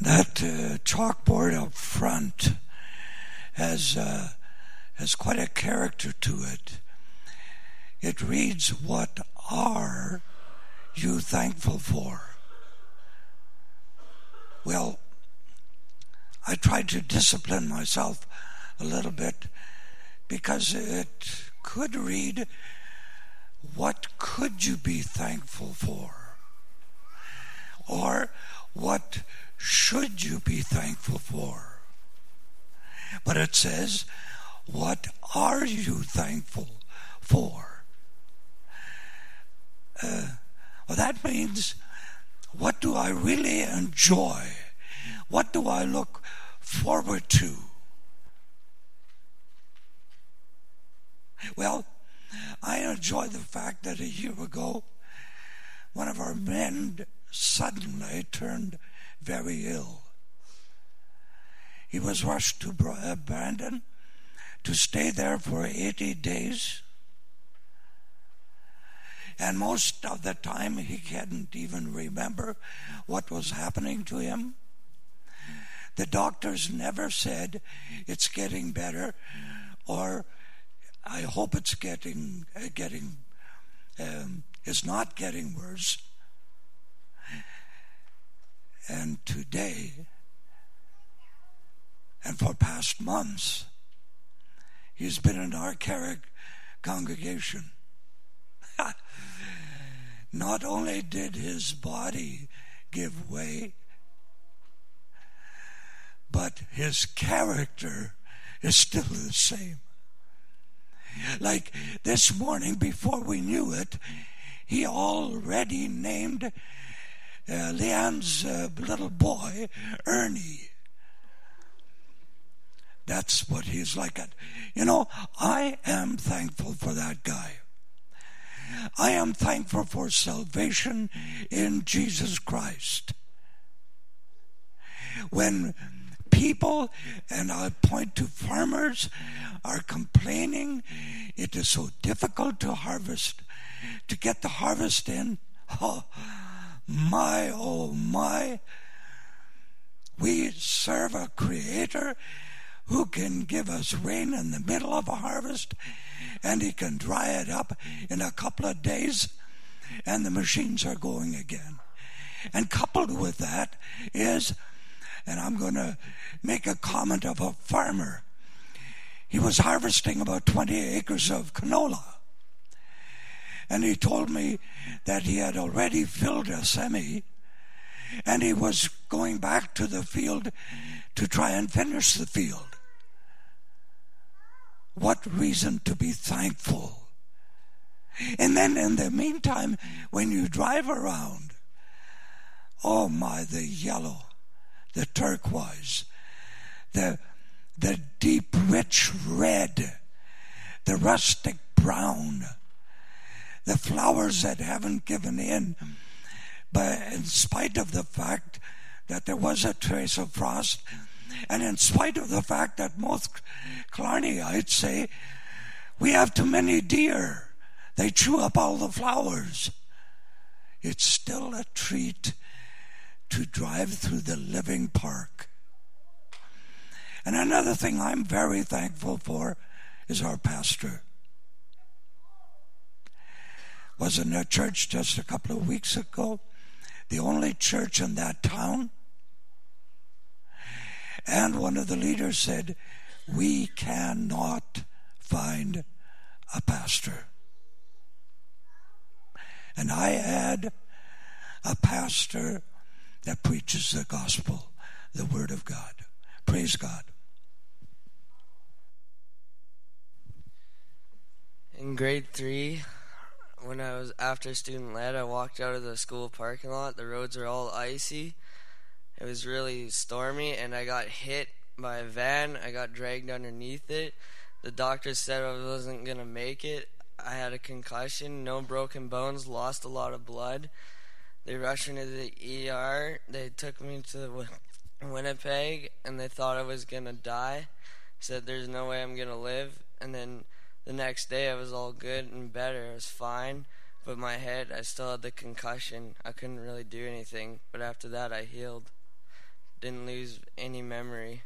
That uh, chalkboard up front has uh, has quite a character to it. It reads, "What are you thankful for?" Well, I tried to discipline myself a little bit because it could read, What could you be thankful for? Or what should you be thankful for? But it says, What are you thankful for? Uh, well, that means, What do I really enjoy? What do I look forward to? Well, I enjoy the fact that a year ago, one of our men suddenly turned very ill. He was rushed to uh, Brandon to stay there for 80 days. And most of the time, he couldn't even remember what was happening to him. The doctors never said it's getting better or I hope it's getting uh, getting um, is not getting worse. And today, and for past months, he's been in our Carrick congregation. not only did his body give way, but his character is still the same. Like this morning, before we knew it, he already named uh, Leanne's uh, little boy Ernie. That's what he's like. You know, I am thankful for that guy. I am thankful for salvation in Jesus Christ. When people, and I point to farmers, are complaining it is so difficult to harvest, to get the harvest in. Oh, my, oh, my. We serve a creator who can give us rain in the middle of a harvest and he can dry it up in a couple of days and the machines are going again. And coupled with that is and I'm going to make a comment of a farmer. He was harvesting about 20 acres of canola. And he told me that he had already filled a semi and he was going back to the field to try and finish the field. What reason to be thankful? And then in the meantime, when you drive around, oh my, the yellow the turquoise, the, the deep, rich red, the rustic brown, the flowers that haven't given in. But in spite of the fact that there was a trace of frost, and in spite of the fact that most Killarneyites say, we have too many deer, they chew up all the flowers. It's still a treat to drive through the living park. And another thing I'm very thankful for is our pastor. Was in a church just a couple of weeks ago, the only church in that town. And one of the leaders said, We cannot find a pastor. And I add, a pastor that preaches the gospel, the word of God. Praise God. In grade three, when I was after student led, I walked out of the school parking lot. The roads are all icy. It was really stormy, and I got hit by a van. I got dragged underneath it. The doctor said I wasn't to make it. I had a concussion, no broken bones, lost a lot of blood. They rushed me to the ER. They took me to Winnipeg, and they thought I was gonna die. Said there's no way I'm gonna live. And then the next day I was all good and better. I was fine, but my head I still had the concussion. I couldn't really do anything. But after that I healed. didn't lose any memory.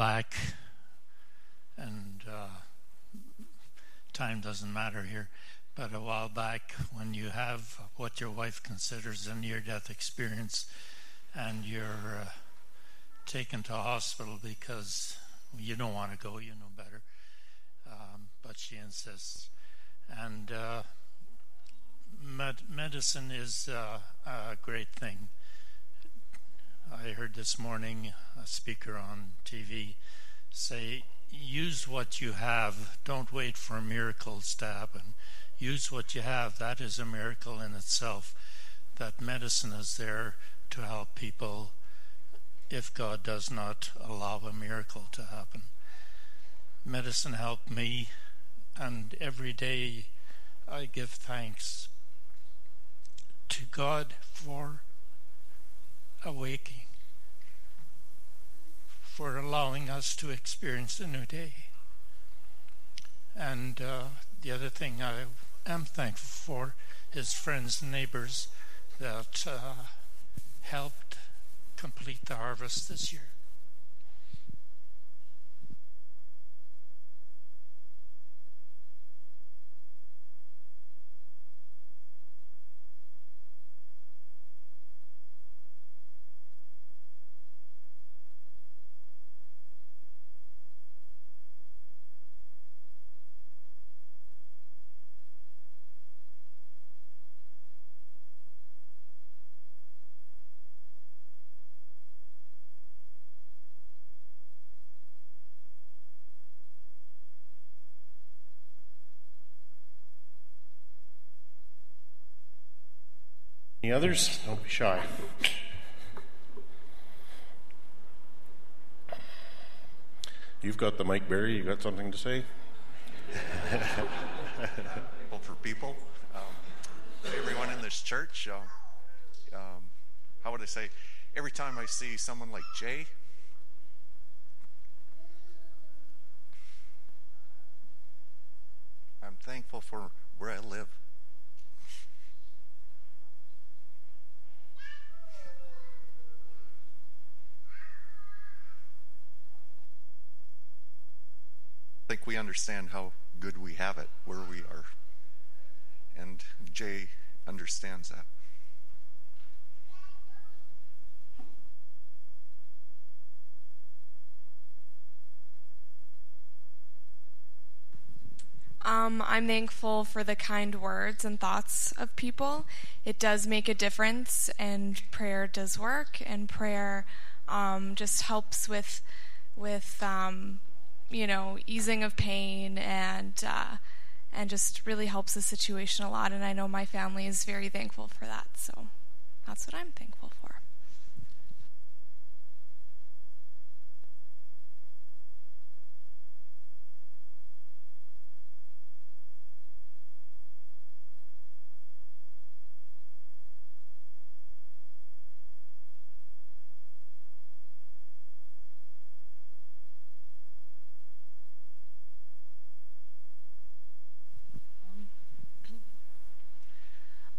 Back, and uh, time doesn't matter here, but a while back when you have what your wife considers a near death experience and you're uh, taken to hospital because you don't want to go, you know better, um, but she insists. And uh, med- medicine is uh, a great thing. I heard this morning a speaker on TV say, use what you have. Don't wait for miracles to happen. Use what you have. That is a miracle in itself. That medicine is there to help people if God does not allow a miracle to happen. Medicine helped me, and every day I give thanks to God for awakening for allowing us to experience a new day. And uh, the other thing I am thankful for is friends and neighbors that uh, helped complete the harvest this year. Any others? Don't be shy. You've got the mic, Barry. You got something to say? for people, um, everyone in this church. Uh, um, how would I say? Every time I see someone like Jay, I'm thankful for where I live. Think we understand how good we have it where we are. And Jay understands that. Um, I'm thankful for the kind words and thoughts of people. It does make a difference, and prayer does work, and prayer um, just helps with with um, you know, easing of pain and uh, and just really helps the situation a lot. And I know my family is very thankful for that. So that's what I'm thankful for.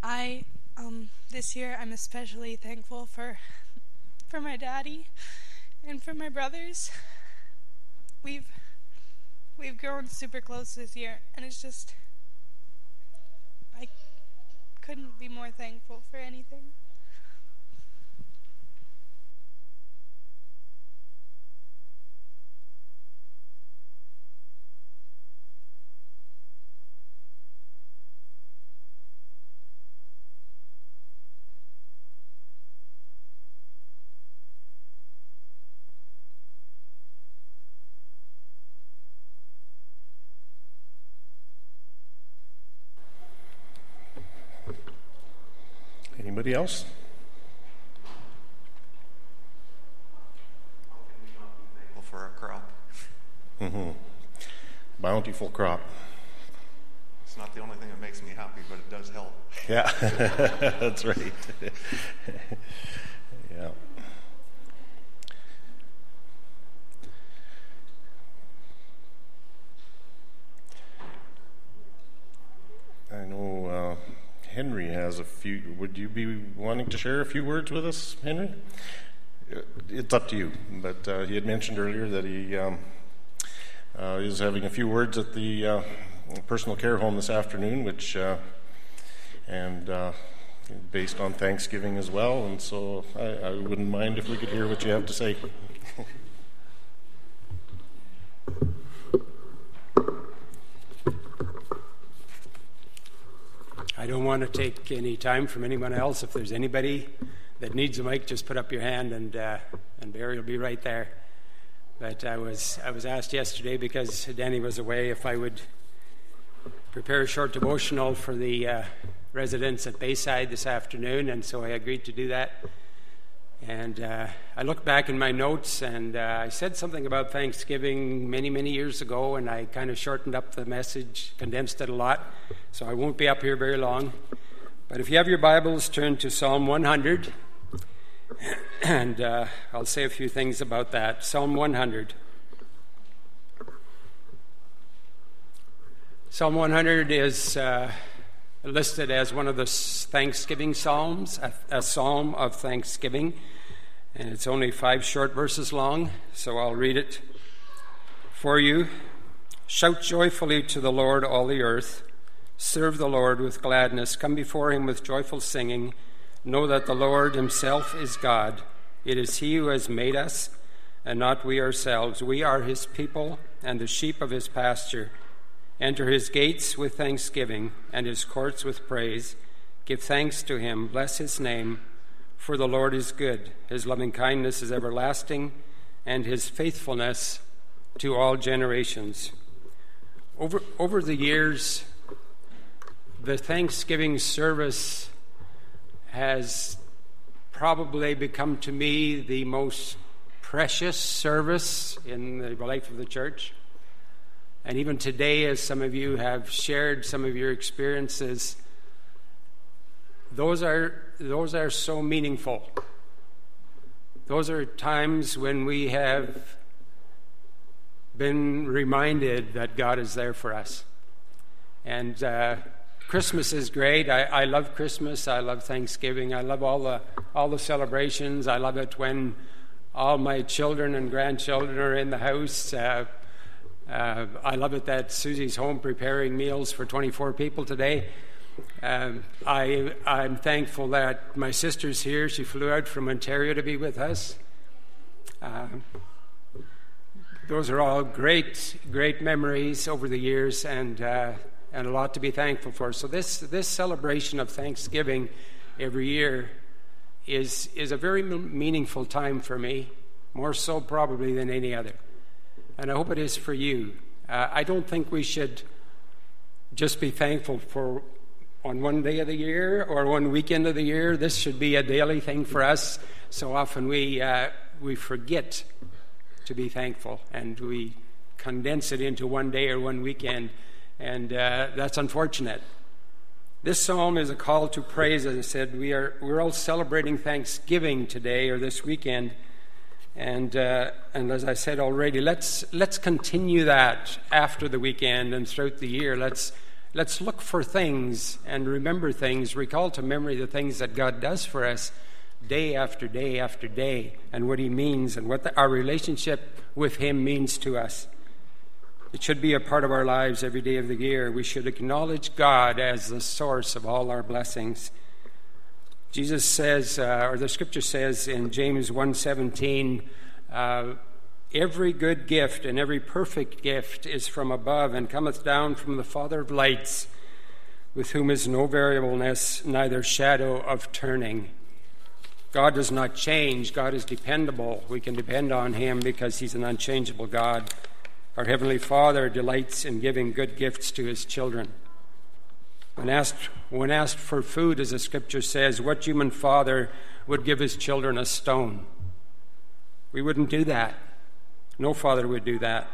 I um, this year I'm especially thankful for for my daddy and for my brothers. We've we've grown super close this year and it's just I couldn't be more thankful for anything. Anybody else? for a crop. Mm-hmm. Bountiful crop. It's not the only thing that makes me happy, but it does help. Yeah, that's right. yeah. Has a few. Would you be wanting to share a few words with us, Henry? Uh, it's up to you. But uh, he had mentioned earlier that he um, uh, is having a few words at the uh, personal care home this afternoon, which uh, and based on Thanksgiving as well. And so I, I wouldn't mind if we could hear what you have to say. I don't want to take any time from anyone else. If there's anybody that needs a mic, just put up your hand, and uh, and Barry will be right there. But I was I was asked yesterday because Danny was away if I would prepare a short devotional for the uh, residents at Bayside this afternoon, and so I agreed to do that. And uh, I looked back in my notes, and uh, I said something about Thanksgiving many, many years ago, and I kind of shortened up the message, condensed it a lot, so I won't be up here very long. But if you have your Bibles, turn to Psalm 100, and uh, I'll say a few things about that. Psalm 100. Psalm 100 is uh, listed as one of the Thanksgiving Psalms, a, a, psalm of thanksgiving. And it's only five short verses long, so I'll read it for you. Shout joyfully to the Lord, all the earth. Serve the Lord with gladness. Come before him with joyful singing. Know that the Lord himself is God. It is he who has made us, and not we ourselves. We are his people and the sheep of his pasture. Enter his gates with thanksgiving and his courts with praise. Give thanks to him, bless his name, for the Lord is good. His loving kindness is everlasting, and his faithfulness to all generations. Over, over the years, the Thanksgiving service has probably become to me the most precious service in the life of the church. And even today, as some of you have shared some of your experiences, those are, those are so meaningful. Those are times when we have been reminded that God is there for us. And uh, Christmas is great. I, I, love Christmas. I love Thanksgiving. I love all the, all the celebrations. I love it when all my children and grandchildren are in the house. Uh, uh, I love it that Susie's home preparing meals for 24 people today. Um, I, I'm thankful that my sister's here. She flew out from Ontario to be with us. Uh, those are all great, great memories over the years and, uh, and a lot to be thankful for. So, this, this celebration of Thanksgiving every year is, is a very meaningful time for me, more so probably than any other and I hope it is for you. Uh, I don't think we should just be thankful for on one day of the year or one weekend of the year. This should be a daily thing for us. So often we uh, we forget to be thankful, and we condense it into one day or one weekend, and uh, that's unfortunate. This psalm is a call to praise. As I said, we are we're all celebrating Thanksgiving today or this weekend. And, uh, and as I said already, let's, let's continue that after the weekend and throughout the year. Let's, let's look for things and remember things, recall to memory the things that God does for us day after day after day, and what He means and what the, our relationship with Him means to us. It should be a part of our lives every day of the year. We should acknowledge God as the source of all our blessings. Jesus says, uh, or the scripture says in James 1:17, uh, every good gift and every perfect gift is from above and cometh down from the Father of lights, with whom is no variableness, neither shadow of turning. God does not change. God is dependable. We can depend on Him because He's an unchangeable God. Our Heavenly Father delights in giving good gifts to His children. When asked, when asked for food, as the scripture says, what human father would give his children a stone? We wouldn't do that. No father would do that.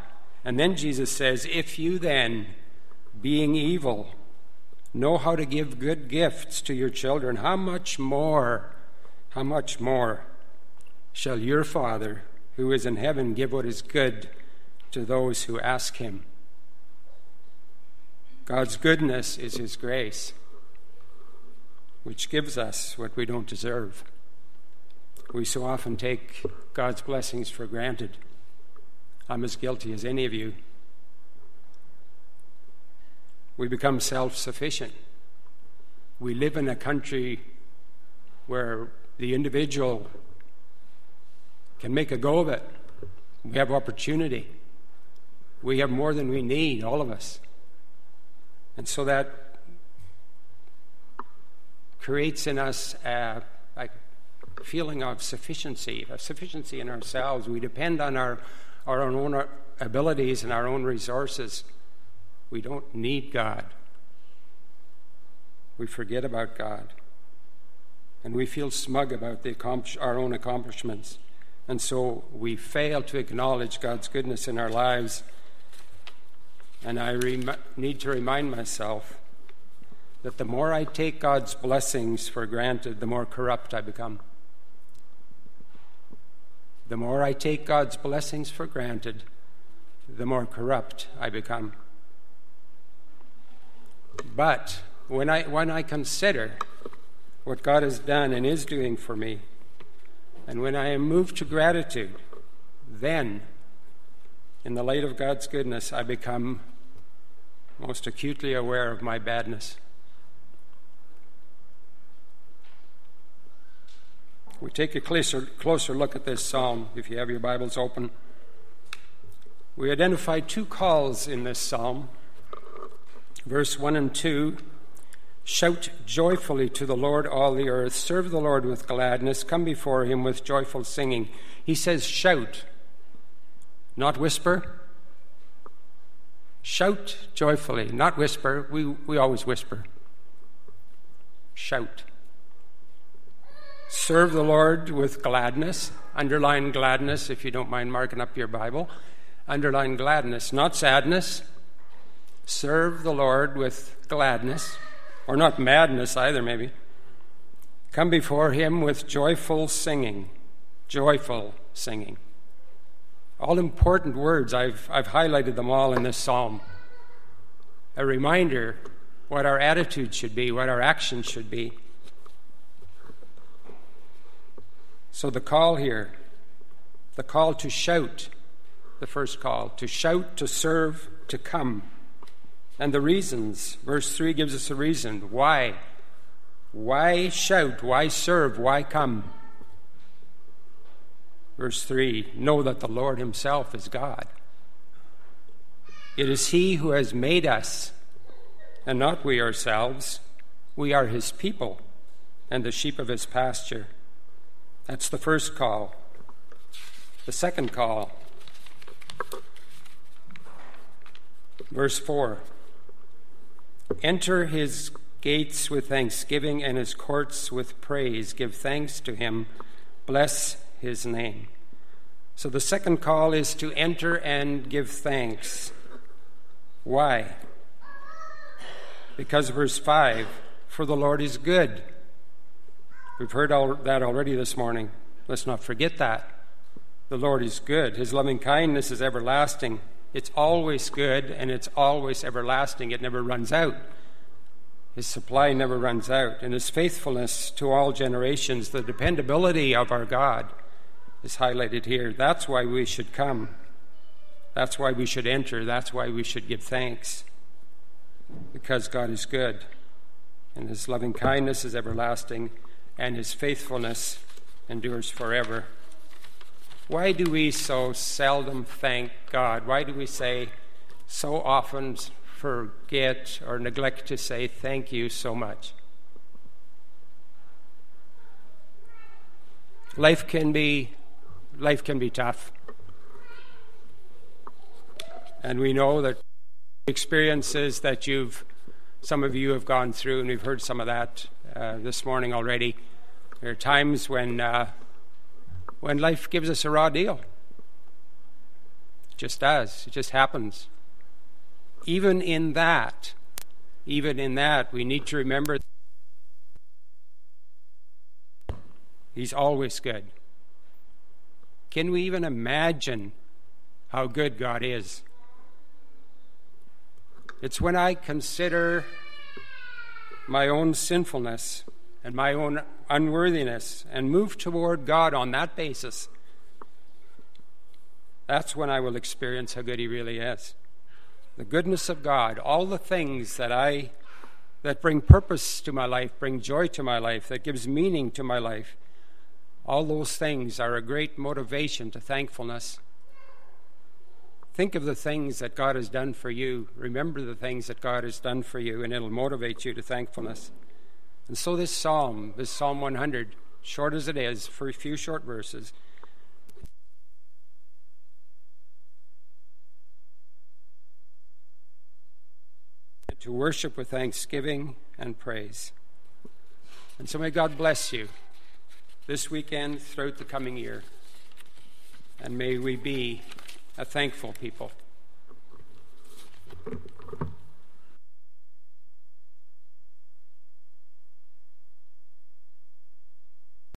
And then Jesus says, If you then, being evil, know how to give good gifts to your children, how much more, how much more shall your Father who is in heaven give what is good to those who ask him? God's goodness is his grace, which gives us what we don't deserve. We so often take God's blessings for granted. I'm as guilty as any of you. We become self sufficient. We live in a country where the individual can make a go of it. We have opportunity. We have more than we need, all of us. And so that creates in us a, a feeling of sufficiency, a sufficiency in ourselves. We depend on our, our own abilities and our own resources. We don't need God. We forget about God. And we feel smug about our own accomplishments. And so we fail to acknowledge God's goodness in our lives. And I rem- need to remind myself that the more I take God's blessings for granted, the more corrupt I become. The more I take God's blessings for granted, the more corrupt I become. But when I, when I consider what God has done and is doing for me, and when I am moved to gratitude, then, in the light of God's goodness, I become most acutely aware of my badness. We take a closer, closer look at this psalm, if you have your Bibles open. We identify two calls in this psalm. Verse 1 and 2 Shout joyfully to the Lord, all the earth. Serve the Lord with gladness. Come before him with joyful singing. He says, Shout, not whisper. Shout joyfully, not whisper. We, we always whisper. Shout. Serve the Lord with gladness. Underline gladness if you don't mind marking up your Bible. Underline gladness, not sadness. Serve the Lord with gladness or not madness either, maybe. Come before him with joyful singing, joyful singing. All important words, I've, I've highlighted them all in this psalm. A reminder what our attitude should be, what our actions should be. So, the call here, the call to shout, the first call, to shout, to serve, to come and the reasons. Verse 3 gives us a reason. Why? Why shout? Why serve? Why come? Verse 3 Know that the Lord Himself is God. It is He who has made us, and not we ourselves. We are His people and the sheep of His pasture. That's the first call. The second call, verse 4 Enter his gates with thanksgiving and his courts with praise. Give thanks to him. Bless his name. So the second call is to enter and give thanks. Why? Because verse 5 For the Lord is good. We've heard all that already this morning. Let's not forget that. The Lord is good. His loving kindness is everlasting. It's always good and it's always everlasting. It never runs out. His supply never runs out. And his faithfulness to all generations, the dependability of our God, is highlighted here. That's why we should come. That's why we should enter. That's why we should give thanks. Because God is good. And his loving kindness is everlasting, and his faithfulness endures forever. Why do we so seldom thank God? Why do we say so often forget or neglect to say thank you so much? Life can be life can be tough. And we know that experiences that you've some of you have gone through, and we've heard some of that uh, this morning already. There are times when uh, when life gives us a raw deal. It just does, it just happens. Even in that, even in that, we need to remember He's always good. Can we even imagine how good God is? It's when I consider my own sinfulness and my own unworthiness and move toward God on that basis. That's when I will experience how good He really is. The goodness of God, all the things that I that bring purpose to my life, bring joy to my life, that gives meaning to my life. All those things are a great motivation to thankfulness. Think of the things that God has done for you. Remember the things that God has done for you, and it'll motivate you to thankfulness. And so, this psalm, this Psalm 100, short as it is, for a few short verses, to worship with thanksgiving and praise. And so, may God bless you this weekend throughout the coming year. And may we be a thankful people.